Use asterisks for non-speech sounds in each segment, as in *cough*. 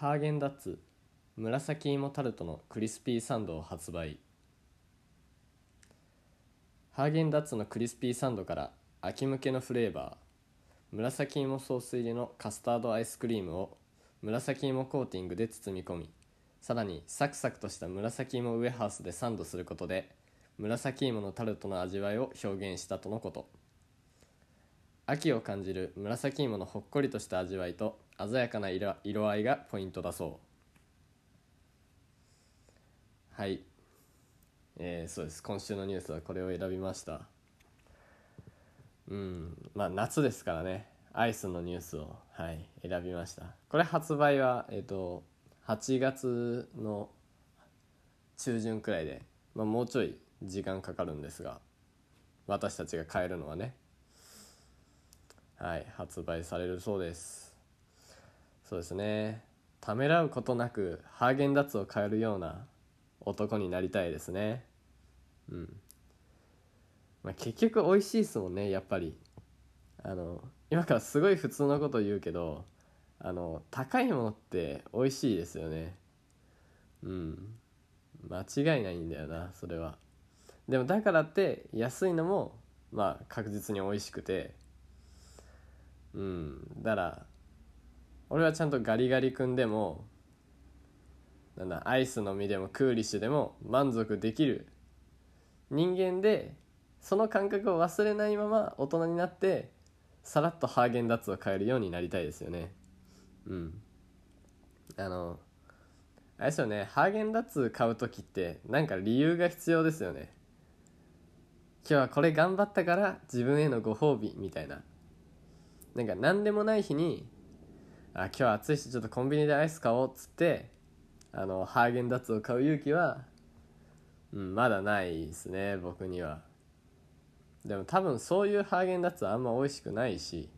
ハーゲンダッツ紫芋タルトのクリスピーサンドを発売。ハーゲンダッツのクリスピーサンドから秋向けのフレーバー紫芋ソース入りのカスタードアイスクリームを紫芋コーティングで包み込みさらにサクサクとした紫芋ウエハースでサンドすることで紫芋のタルトの味わいを表現したとのこと。秋を感じる紫芋のほっこりとした味わいと鮮やかな色色合いがポイントだそう。はい。えー、そうです。今週のニュースはこれを選びました。うん。まあ夏ですからね。アイスのニュースをはい選びました。これ発売はえっ、ー、と8月の中旬くらいで、まあ、もうちょい時間かかるんですが私たちが買えるのはね。はい発売されるそうです。そうですね。ためらうことなくハーゲンダッツを買えるような男になりたいですね。うん。まあ、結局美味しいですもんねやっぱり。あの今からすごい普通のこと言うけどあの高いものって美味しいですよね。うん。間違いないんだよなそれは。でもだからって安いのもまあ確実に美味しくて。うん。だから俺はちゃんとガリガリ君でもなんだアイスの実でもクーリッシュでも満足できる人間でその感覚を忘れないまま大人になってさらっとハーゲンダッツを買えるようになりたいですよね。うん。あのあれですよねハーゲンダッツ買う時ってなんか理由が必要ですよね。今日はこれ頑張ったから自分へのご褒美みたいな。なんか何でもない日にあ今日暑いしちょっとコンビニでアイス買おうっつってあのハーゲンダッツを買う勇気は、うん、まだないですね僕には。でも多分そういうハーゲンダッツはあんま美味しくないし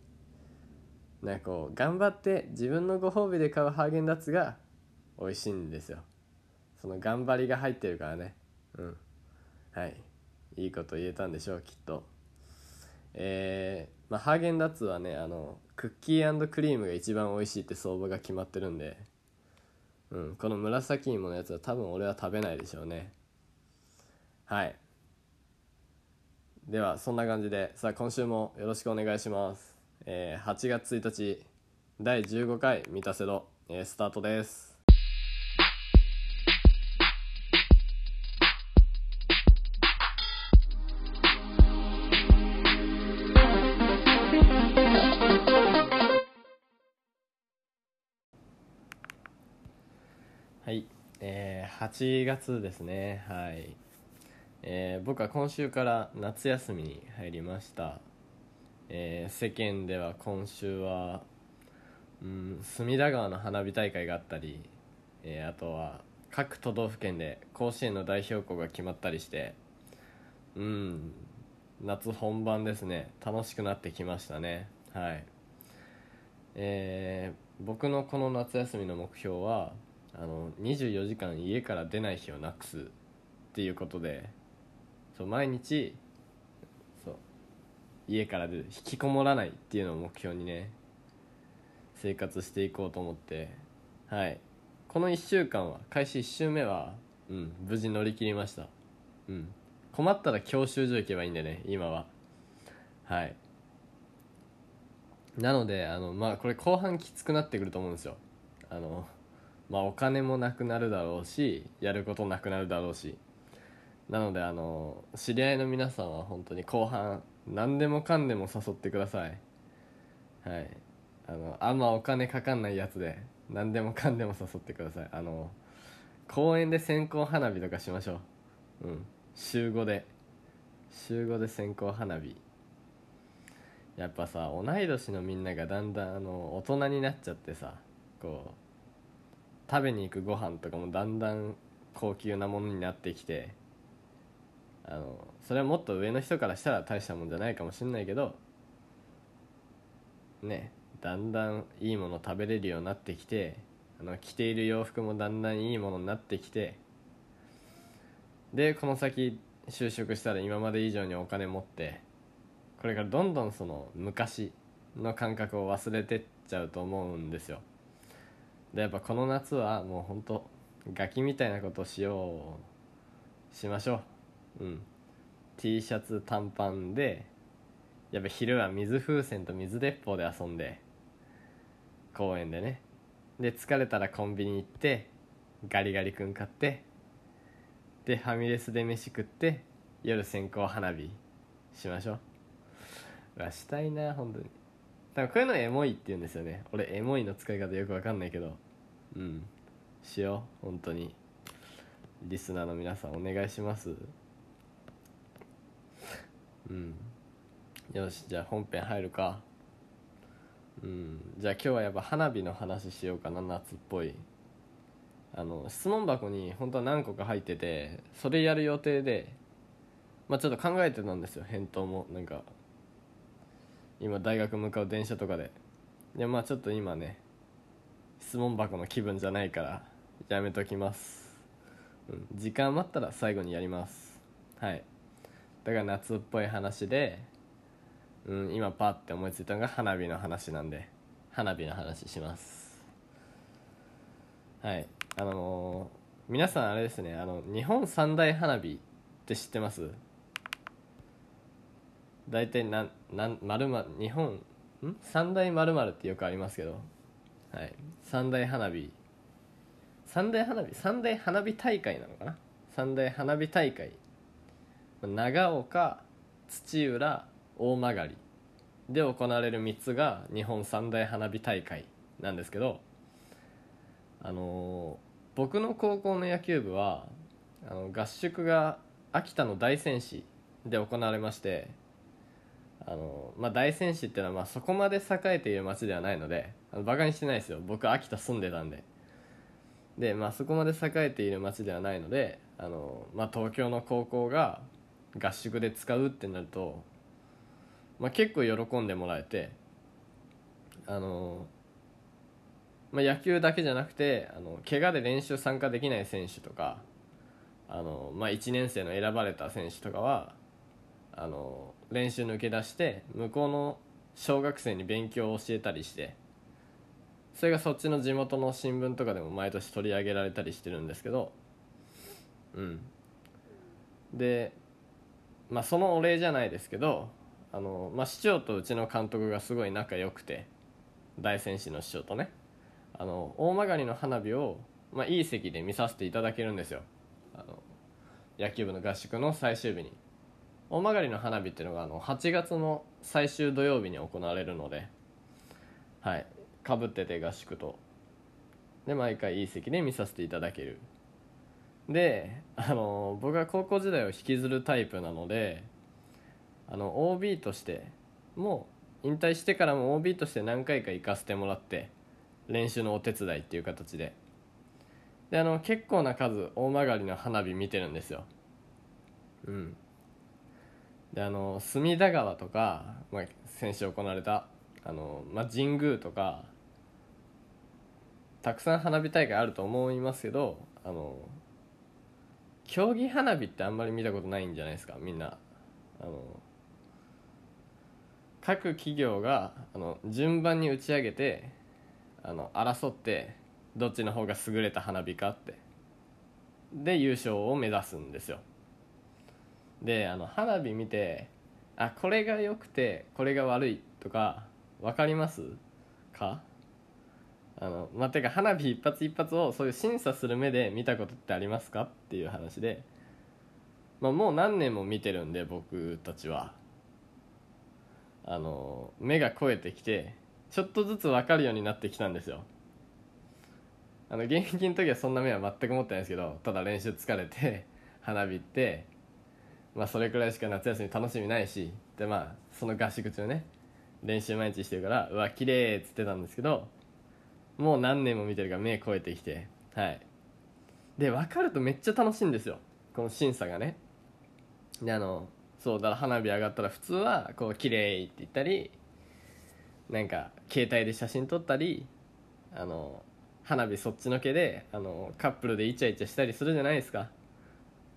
なんかこう頑張って自分のご褒美で買うハーゲンダッツが美味しいんですよ。その頑張りが入ってるからね。うん。はい。いいこと言えたんでしょうきっと。えー、まあ、ハーゲンダッツはねあのクッキークリームが一番美味しいって相場が決まってるんで、うん、この紫芋のやつは多分俺は食べないでしょうね。はい。ではそんな感じで。さあ今週もよろしくお願いします、えー、8月1日第15回「満たせろ」えー、スタートです。8月ですね。はい。えー、僕は今週から夏休みに入りました、えー、世間では今週は、うん、隅田川の花火大会があったり、えー、あとは各都道府県で甲子園の代表校が決まったりしてうん夏本番ですね。楽しくなってきましたね。はい。えー、僕のこの夏休みの目標はあの24時間家から出ない日をなくすっていうことでそう毎日そう家からで引きこもらないっていうのを目標にね生活していこうと思ってはい。この1週間は開始1週目はうん無事乗り切りました。うん。困ったら教習所行けばいいんでね今は。はい。なのであのまあこれ後半きつくなってくると思うんですよ。あのまあお金もなくなるだろうしやることなくなるだろうし。なのであの知り合いの皆さんは本当に後半何でもかんでも誘ってください。はい。あのあんまお金かかんないやつで何でもかんでも誘ってください。あの公園で線香花火とかしましょう。うん。週5で。週5で線香花火。やっぱさ同い年のみんながだんだんあの大人になっちゃってさこう食べに行くご飯とかもだんだん高級なものになってきてあのそれはもっと上の人からしたら大したもんじゃないかもしれないけどねだんだんいいもの食べれるようになってきてあの着ている洋服もだんだんいいものになってきてでこの先就職したら今まで以上にお金持ってこれからどんどんその昔の感覚を忘れてっちゃうと思うんですよ。でやっぱこの夏はもうほんとガキみたいなことしようしましょう。うん。T シャツ短パンでやっぱ昼は水風船と水鉄砲で遊んで公園でね。で疲れたらコンビニ行ってガリガリ君買ってでファミレスで飯食って夜線香花火しましょう。うわしたいな本当に。多分こういうのエモいって言うんですよね。俺エモいの使い方よくわかんないけど。うん。しよう。本当に。リスナーの皆さんお願いします。うん。よし。じゃあ本編入るか。うん。じゃあ今日はやっぱ花火の話しようかな。夏っぽい。あの質問箱に本当は何個か入っててそれやる予定で。まあちょっと考えてたんですよ。返答も。なんか今大学向かう電車とかで。でまあちょっと今ね質問箱の気分じゃないからやめときます、うん、時間余ったら最後にやります。はい。だから夏っぽい話で、うん、今パッて思いついたのが花火の話なんで花火の話します。はい。あのー皆さんあれですねあの日本三大花火って知ってます？大体なんなん丸々日本ん？三大丸々ってよくありますけど。はい。三大花火。三大花火？三大花火大会なのかな？三大花火大会。長岡土浦大曲。で行われる3つが日本三大花火大会なんですけど。あのー僕の高校の野球部はあの合宿が秋田の大仙市で行われまして。あの、まあ、大仙市っていうのはまあそこまで栄えている町ではないのであのバカにしてないですよ。僕秋田住んでたんで。で、まあ、そこまで栄えている町ではないのであの、まあ、東京の高校が合宿で使うってなると、まあ、結構喜んでもらえてあのまあ、野球だけじゃなくてあの怪我で練習参加できない選手とかあの、まあ、1年生の選ばれた選手とかはあの練習抜け出して向こうの小学生に勉強を教えたりしてそれがそっちの地元の新聞とかでも毎年取り上げられたりしてるんですけどうん。で、まあ、そのお礼じゃないですけどあの、まあ、市長とうちの監督がすごい仲良くて大仙市の市長とねあの大曲の花火を、まあ、いい席で見させていただけるんですよ。あの野球部の合宿の最終日に。大曲の花火っていうのがあの8月の最終土曜日に行われるのではい。かぶってて合宿と。で毎回いい席で見させていただける。であの僕は高校時代を引きずるタイプなのであの OB としてもう引退してからも OB として何回か行かせてもらって練習のお手伝いっていう形で。であの結構な数大曲の花火見てるんですよ。うん。であの隅田川とか、まあ、先週行われたあの、まあ、神宮とかたくさん花火大会あると思いますけどあの競技花火ってあんまり見たことないんじゃないですかみんな。あの各企業があの順番に打ち上げてあの争ってどっちの方が優れた花火かって。で優勝を目指すんですよ。であの花火見てあこれが良くてこれが悪いとか分かります？か？あのまあ、てか花火一発一発をそういう審査する目で見たことってありますか？っていう話で、まあ、もう何年も見てるんで僕たちは。あの目が肥えてきてちょっとずつ分かるようになってきたんですよ。あの現役の時はそんな目は全く持ってないんですけどただ練習疲れて花火ってまあそれくらいしか夏休み楽しみないしでまあその合宿中ね練習毎日してるからうわ綺麗っつってたんですけどもう何年も見てるから目超えてきてはい。で分かるとめっちゃ楽しいんですよ。この審査がね。であのそうだから花火上がったら普通はこう綺麗って言ったりなんか携帯で写真撮ったりあの花火そっちのけであのカップルでイチャイチャしたりするじゃないですか。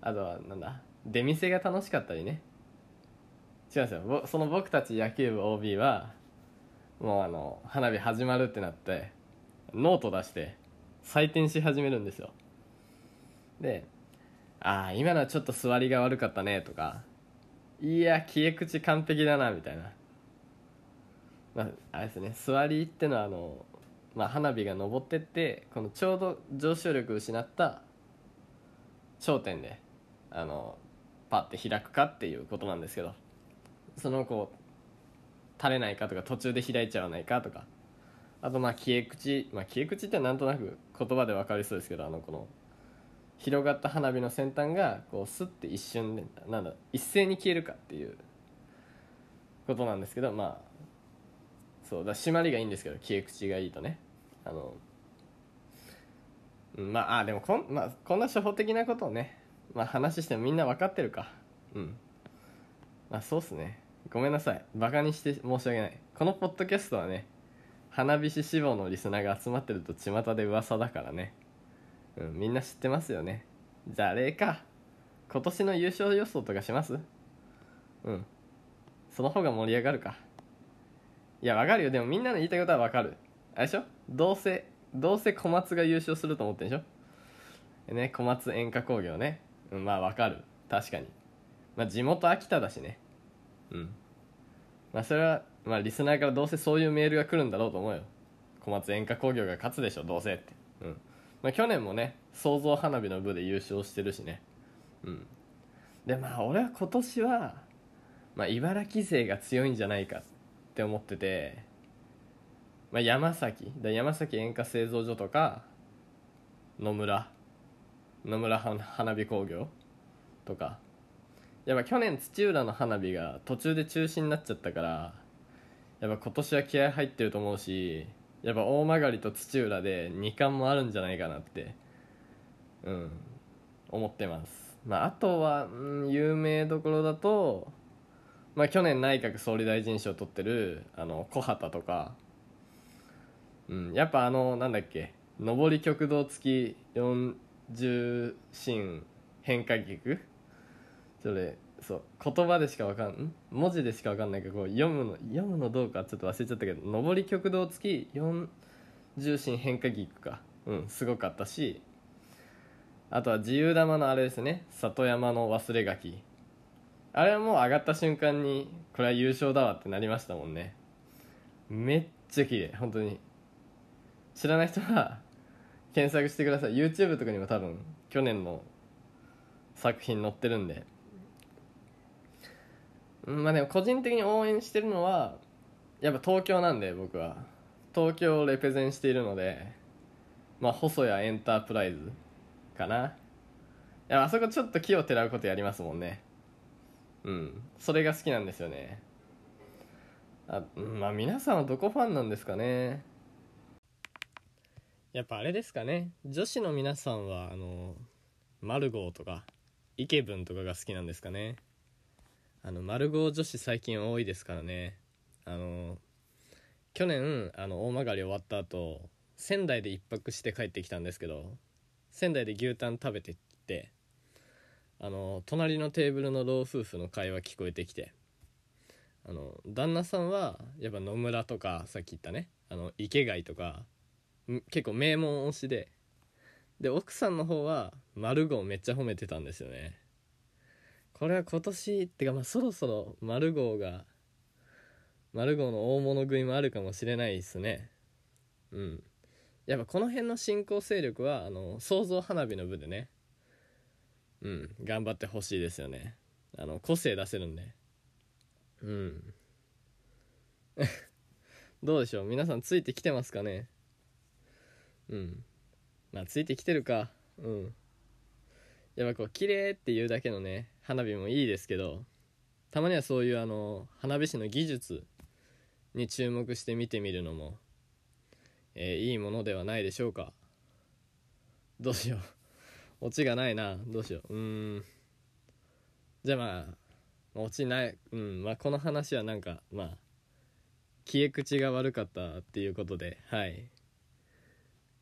あとはなんだ出店が楽しかったりね。違うんですよ。その僕たち野球部 OB はもうあの花火始まるってなってノート出して採点し始めるんですよ。でああ今のはちょっと座りが悪かったねとかいや消え口完璧だなみたいな。まああれですね。座りってのはあの、まあ、花火が昇ってってこのちょうど上昇力失った頂点であのパッて開くかっていうことなんですけどそのこう垂れないかとか途中で開いちゃわないかとかあとまあ消え口まあ消え口ってなんとなく言葉で分かりそうですけどあのこの広がった花火の先端がこうスッて一瞬でなんだ一斉に消えるかっていうことなんですけどまあそうだ締まりがいいんですけど消え口がいいとね。あのまああでもこん,、まあ、こんな初歩的なことをね、まあ、話してもみんな分かってるか。うん。まあそうっすね。ごめんなさい。バカにして申し訳ない。このポッドキャストはね花火師志望のリスナーが集まってると巷で噂だからね。うん、みんな知ってますよね。じゃああれか。今年の優勝予想とかします？うん。その方が盛り上がるか。いやわかるよ。でもみんなの言いたいことはわかる。あれでしょ？どうせどうせ小松が優勝すると思ってんでしょ？ね小松演歌工業ね、うん、まあわかる。確かに。まあ地元秋田だしね。うん。まあそれはまあリスナーからどうせそういうメールが来るんだろうと思うよ。小松演歌工業が勝つでしょどうせって。うん。まあ、去年もね創造花火の部で優勝してるしね。うん。でまあ俺は今年は、まあ、茨城勢が強いんじゃないかって思ってて、まあ、山崎だ山崎演歌製造所とか野村野村花火工業とか。やっぱ去年土浦の花火が途中で中止になっちゃったからやっぱ今年は気合入ってると思うしやっぱ大曲と土浦で2冠もあるんじゃないかなってうん思ってます。まああとは、うん、有名どころだとまあ去年内閣総理大臣賞を取ってるあの小畑とか。うんやっぱあのなんだっけ上り極道付き40進変化菊それそう言葉でしかわかん文字でしかわかんないけど読むの読むのどうかちょっと忘れちゃったけど上り極道付き4重心変化菊か。うんすごかったしあとは自由玉のあれですね。里山の忘れ柿あれはもう上がった瞬間にこれは優勝だわってなりましたもんね。めっちゃ綺麗本当に。知らない人は検索してください。YouTube とかにも多分去年の作品載ってるんで。まあでも個人的に応援してるのはやっぱ東京なんで僕は。東京をレペゼンしているのでまあ細谷エンタープライズかな。いやあそこちょっと木をてらうことやりますもんね。うん。それが好きなんですよね。あまあ皆さんはどこファンなんですかね。やっぱあれですかね。女子の皆さんはあのマルゴーとかイケブンとかが好きなんですかね。あの丸号女子最近多いですからね。あの去年あの大曲終わった後仙台で1泊して帰ってきたんですけど仙台で牛タン食べてきてあの隣のテーブルの老夫婦の会話聞こえてきてあの旦那さんはやっぱ野村とかさっき言ったねあの池貝とか結構名門推しで。で奥さんの方は丸号めっちゃ褒めてたんですよね。これは今年ってかまあそろそろマルゴーがマルゴーの大物食いもあるかもしれないですね。うん。やっぱこの辺の新興勢力はあの創造花火の部でねうん頑張ってほしいですよね。あの個性出せるんで。うん。*laughs* どうでしょう？皆さんついてきてますかね？うん。まあついてきてるか。うん。やっぱこう綺麗っていうだけのね花火もいいですけどたまにはそういうあの花火師の技術に注目して見てみるのも、えー、いいものではないでしょうか。どうしよう。オチがないな。どうしよう。うん。じゃあまあオチない。うん。まあこの話はなんかまあ消え口が悪かったっていうことではい。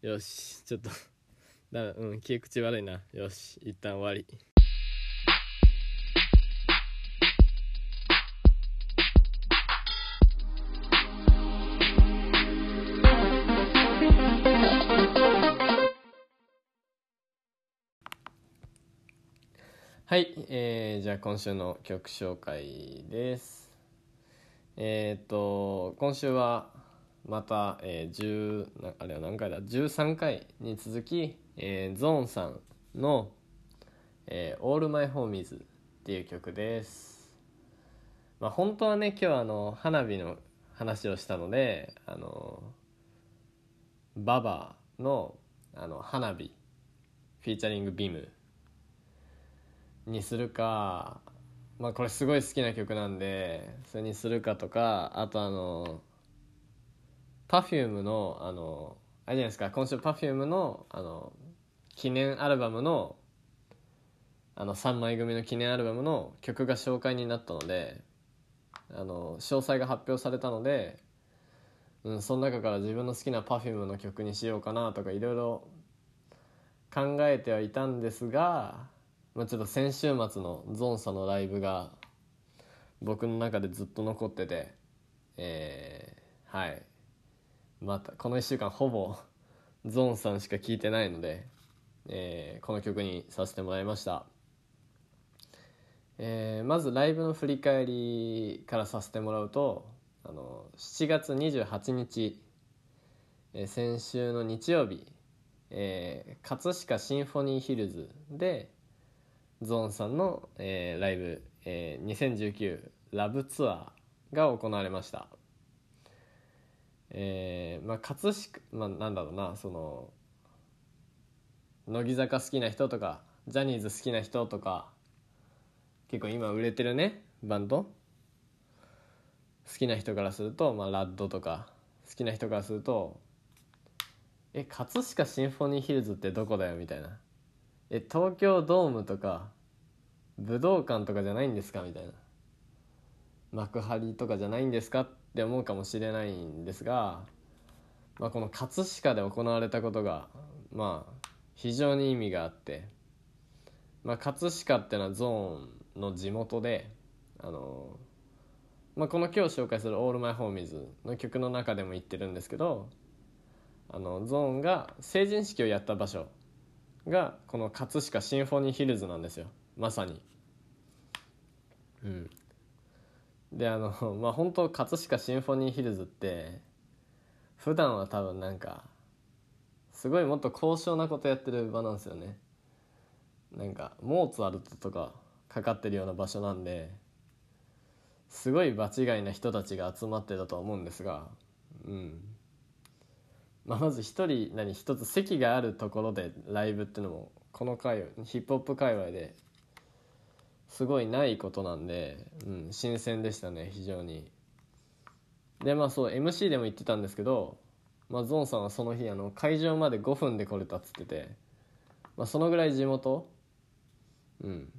よしちょっと。*laughs* だうん切り口悪いな。よし一旦終わり。はい、えー、じゃあ今週の曲紹介です。えっ、ー、と今週はまた、えー、10なあれは何回だ？13回に続き、えー、ゾーンさんの「えー、All My Homies」っていう曲です。まあ本当はね今日あの花火の話をしたのであのババのあの花火フィーチャリングビームにするかまあこれすごい好きな曲なんでそれにするかとかあとあの Perfume のあのあれじゃないですか今週 Perfume のあの記念アルバムのあの3枚組の記念アルバムの曲が紹介になったのであの詳細が発表されたので、うん、その中から自分の好きな Perfume の曲にしようかなとかいろいろ考えてはいたんですが、まあ、ちょっと先週末のゾンさのライブが僕の中でずっと残ってて、えー、はい。またこの1週間ほぼゾーンさんしか聴いてないので、えー、この曲にさせてもらいました。えー、まずライブの振り返りからさせてもらうとあの7月28日、えー、先週の日曜日、えー、葛飾シンフォニーヒルズでゾーンさんの、えー、ライブ、えー、2019ラブツアーが行われました。えー、まあ葛飾まあなんだろうなその乃木坂好きな人とかジャニーズ好きな人とか結構今売れてるねバンド好きな人からすると、まあ、ラッドとか好きな人からすると「え葛飾シンフォニーヒルズってどこだよ」みたいな「え東京ドームとか武道館とかじゃないんですか?」みたいな「幕張とかじゃないんですか?」って思うかもしれないんですが、まあ、この葛飾で行われたことがまあ非常に意味があって、まあ、葛飾ってのはゾーンの地元であの、まあ、この今日紹介する「All My Homies」の曲の中でも言ってるんですけどあのゾーンが成人式をやった場所がこの葛飾シンフォニーヒルズなんですよまさに。うん、であの *laughs* まあ本当葛飾シンフォニーヒルズって普段は多分なんかすごいもっと高尚なことやってる場なんですよね。なんかモーツァルトとかかかってるような場所なんですごい場違いな人たちが集まってたと思うんですが、うん。まあ、まず一人何一つ席があるところでライブっていうのもこの界ヒップホップ界隈ですごいないことなんで、うん、新鮮でしたね非常に。でまあそう MC でも言ってたんですけど、まあ、ゾンさんはその日あの会場まで5分で来れたっつってて、まあ、そのぐらい地元うん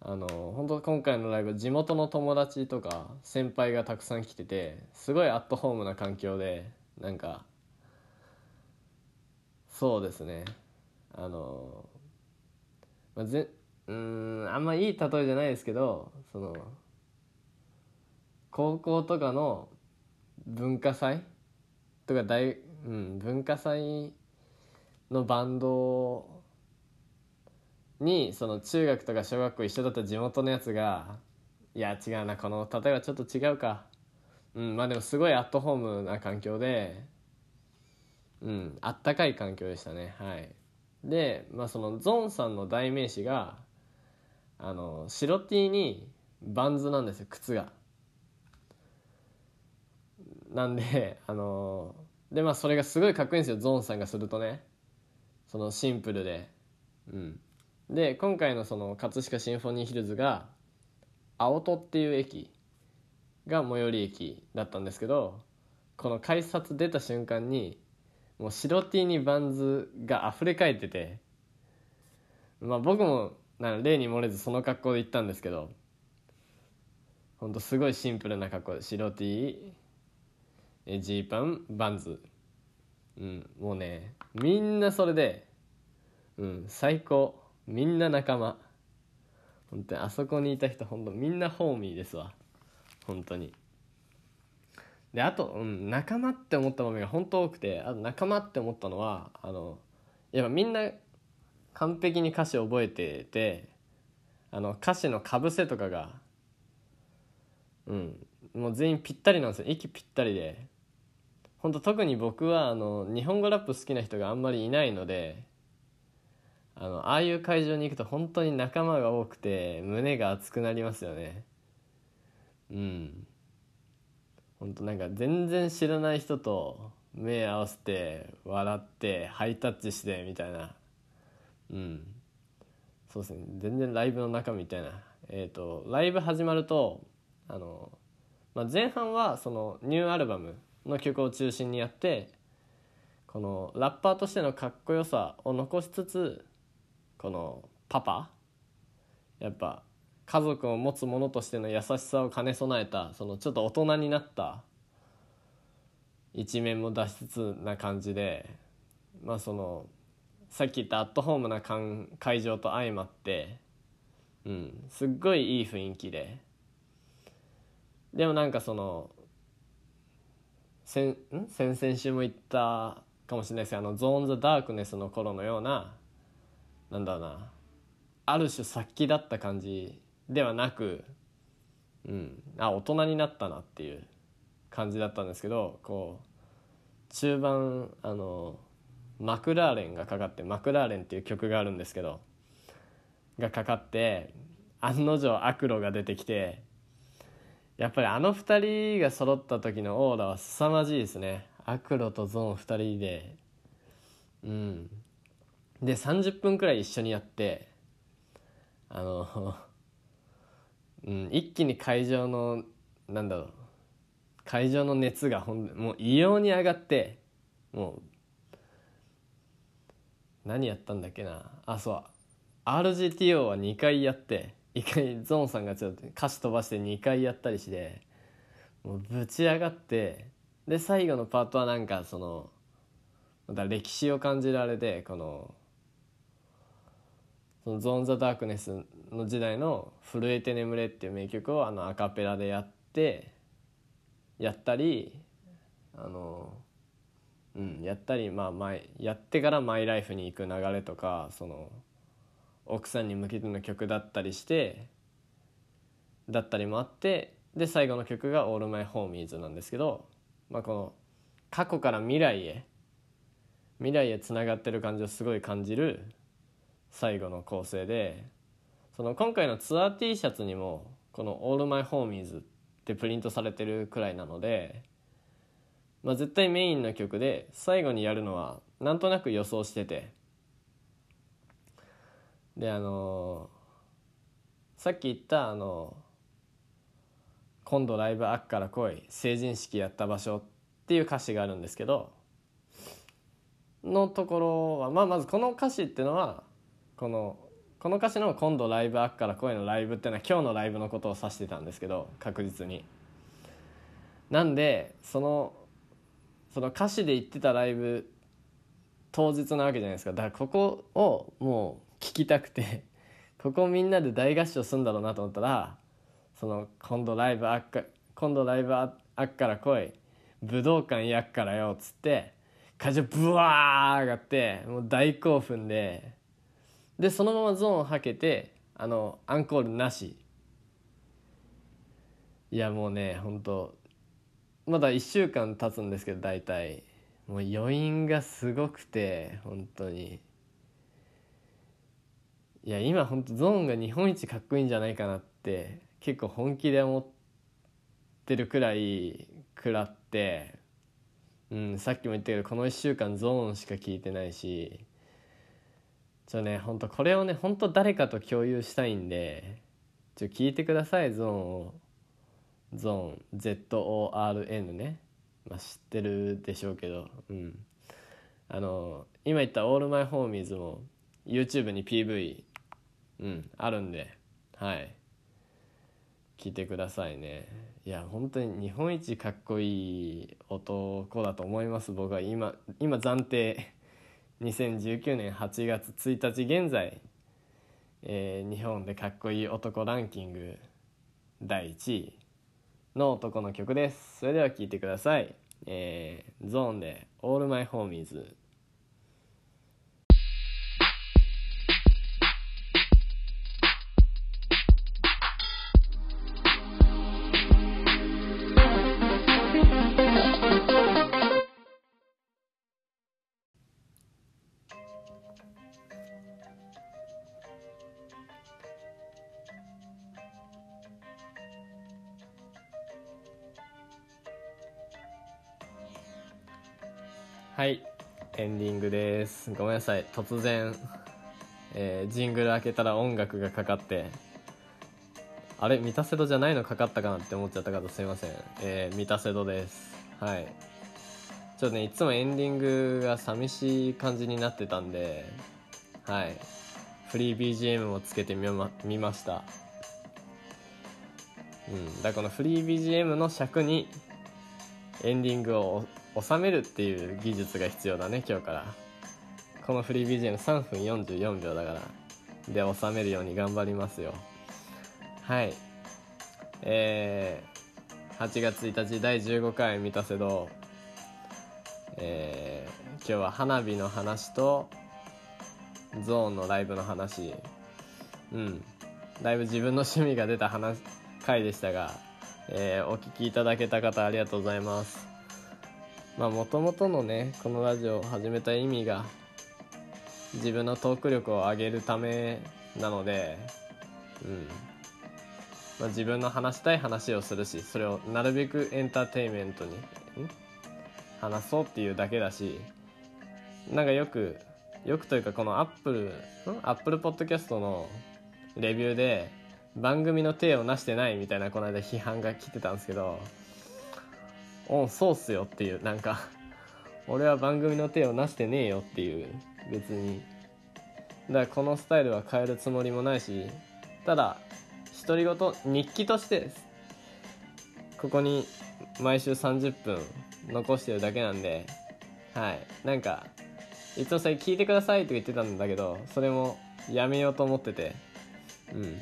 あの本当今回のライブ地元の友達とか先輩がたくさん来ててすごいアットホームな環境でなんかそうですねあの、まあ、ぜうんあんまいい例えじゃないですけどその高校とかの文化祭とか大、うん、文化祭のバンドにその中学とか小学校一緒だった地元のやつがいや違うなこの例えばちょっと違うか。うんまあでもすごいアットホームな環境でうんあったかい環境でしたね。はい。でまあそのゾンさんの代名詞があの白 T にバンズなんですよ靴が。なんであのでまあそれがすごいかっこいいんですよゾーンさんがするとね。そのシンプルで。うん。で今回のその葛飾シンフォニーヒルズが青戸っていう駅が最寄り駅だったんですけどこの改札出た瞬間にもう白 T にバンズが溢れ返っててまあ僕もな例に漏れずその格好で行ったんですけどほんとすごいシンプルな格好で白 T ジーパンバンズ。うんもうねみんなそれでうん最高。みんな仲間。本当にあそこにいた人本当みんなホーミーですわ。本当に。であと、うん、仲間って思った場面が本当多くてあと仲間って思ったのはあのやっぱみんな完璧に歌詞覚えててあの歌詞のかぶせとかがうんもう全員ぴったりなんですよ。息ぴったりで。本当特に僕はあの日本語ラップ好きな人があんまりいないのであのああいう会場に行くと本当に仲間が多くて胸が熱くなりますよね。うん。本当なんか全然知らない人と目合わせて笑ってハイタッチしてみたいな。うん。そうですね。全然ライブの中みたいな。えっ、ー、とライブ始まるとあの、まあ、前半はそのニューアルバムの曲を中心にやってこのラッパーとしてのかっこよさを残しつつこのパパやっぱ家族を持つ者としての優しさを兼ね備えたそのちょっと大人になった一面も出しつつな感じでまあそのさっき言ったアットホームな会場と相まって、うん、すっごいいい雰囲気で。でもなんかその先ん？先々週も言ったかもしれないですけどあのゾーン・ザ・ダークネスの頃のようななんだろうなある種殺気だった感じではなく、うん、あ大人になったなっていう感じだったんですけどこう中盤あのマクラーレンがかかってマクラーレンっていう曲があるんですけどがかかって案の定アクロが出てきてやっぱりあの2人が揃った時のオーラは凄まじいですね。アクロとゾーン2人で。うん。で30分くらい一緒にやってあの *laughs* うん、一気に会場のなんだろう会場の熱がほんもう異様に上がってもう何やったんだっけな？あそう。RGTO は2回やって1回ゾーンさんがちょっと歌詞飛ばして2回やったりしてもうぶち上がってで最後のパートはなんかそのまた歴史を感じられてこのそのゾーン・ザ・ダークネスの時代の「震えて眠れ」っていう名曲をあのアカペラでやってやったりあのうんやったりまあ前やってからマイライフに行く流れとかその奥さんに向けての曲だったりしてだったりもあってで最後の曲が「オールマイホーミーズなんですけど、まあ、この過去から未来へ未来へつながってる感じをすごい感じる最後の構成でその今回のツアー T シャツにもこの「All My Homies」ってプリントされてるくらいなので、まあ、絶対メインの曲で最後にやるのはなんとなく予想しててであのー、さっき言ったあの「今度ライブあっから来い成人式やった場所」っていう歌詞があるんですけどのところは、まあ、まずこの歌詞っていうのはこのこの歌詞の「今度ライブあっから声のライブ」っていうのは今日のライブのことを指してたんですけど確実に。なんでそのその歌詞で言ってたライブ当日なわけじゃないですか。だからここをもう聞きたくて *laughs* ここみんなで大合唱するんだろうなと思ったらその今度ライブあっか今度ライブあっから来い。武道館やっからよっつって会場ブワー上がってもう大興奮ででそのままゾーンをはけてあのアンコールなし。いやもうね本当まだ1週間経つんですけど大体。もう余韻がすごくて本当に。いや今本当ゾーンが日本一かっこいいんじゃないかなって結構本気で思ってるくらい食らって、うん、さっきも言ったけどこの1週間ゾーンしか聞いてないしちょね本当これをね本当誰かと共有したいんでちょ聞いてくださいゾーンを。ゾーン ZORN ね、まあ、知ってるでしょうけどうん。あの今言った「オールマイホーミーズも YouTube に PV うんあるんではい。聞いてくださいね。いや本当に日本一かっこいい男だと思います僕は。今今暫定2019年8月1日現在、えー、日本でかっこいい男ランキング第1位。の男の曲です。それでは聴いてください、えー、ゾーンで「All My Homies」はい。エンディングです。ごめんなさい。突然、えージングル開けたら音楽がかかって。あれ？三田瀬戸じゃないのかかったかなって思っちゃった方すいません。えー、三田瀬戸です。はい。ちょっとねいつもエンディングが寂しい感じになってたんではい。フリー BGM もつけてみま見ました。うん。だからこのフリー BGM の尺にエンディングを収めるっていう技術が必要だね今日から。このフリー BGM3 分44秒だから。で収めるように頑張りますよ。はい。えー、8月1日第15回満たせどえー、今日は花火の話とゾーンのライブの話。うん。だいぶ自分の趣味が出た話回でしたが、えーお聞きいただけた方ありがとうございます。まあもともとのねこのラジオを始めた意味が自分のトーク力を上げるためなのでうん。まあ、自分の話したい話をするしそれをなるべくエンターテインメントに話そうっていうだけだしなんかよくよくというかこのアップルアップルポッドキャストのレビューで番組の手をなしてないみたいなこの間批判が来てたんですけどおそうっすよっていうなんか *laughs* 俺は番組の手をなしてねえよっていう別に。だからこのスタイルは変えるつもりもないしただ独り言日記としてですここに毎週30分残してるだけなんではい。なんかいつもそれ聞いてくださいとか言ってたんだけどそれもやめようと思っててうん。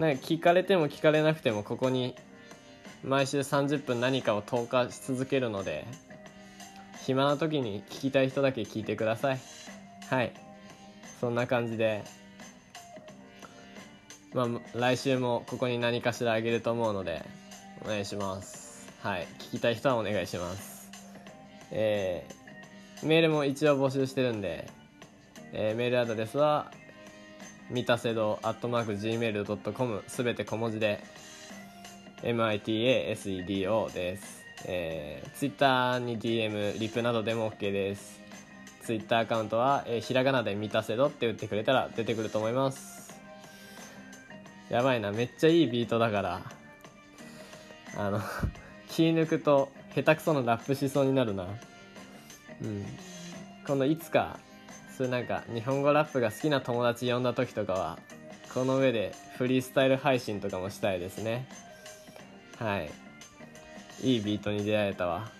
なんか聞かれても聞かれなくてもここに毎週30分何かを投下し続けるので暇な時に聞きたい人だけ聞いてください。はい。そんな感じでまあ来週もここに何かしらあげると思うのでお願いします。はい。聞きたい人はお願いします。えー、メールも一応募集してるんで、えーメールアドレスはみたせど gmail.com すべて小文字で mitasedo です。えー、Twitter に DM、リプなどでも OK です。Twitter アカウントは、えーひらがなでみたせどって打ってくれたら出てくると思います。やばいな、めっちゃいいビートだから、あの、*laughs* 気抜くと下手くそのラップしそうになるな。うん。今度いつか、そういうなんか日本語ラップが好きな友達呼んだ時とかは、この上でフリースタイル配信とかもしたいですね。はい。いいビートに出会えたわ。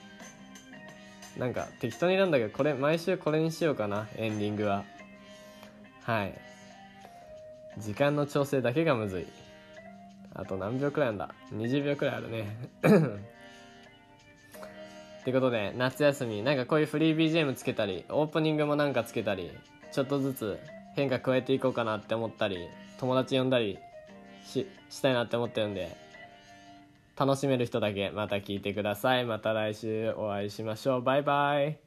なんか適当になんだけど、これ、毎週これにしようかな、エンディングは。はい。時間の調整だけがむずい。あと何秒くらいなんだ ?20 秒くらいあるね。*coughs* ってことで、夏休み、なんかこういうフリー BGM つけたり、オープニングもなんかつけたり、ちょっとずつ変化加えていこうかなって思ったり、友達呼んだりししたいなって思ってるんで、楽しめる人だけまた聞いてください。また来週お会いしましょう。バイバイ。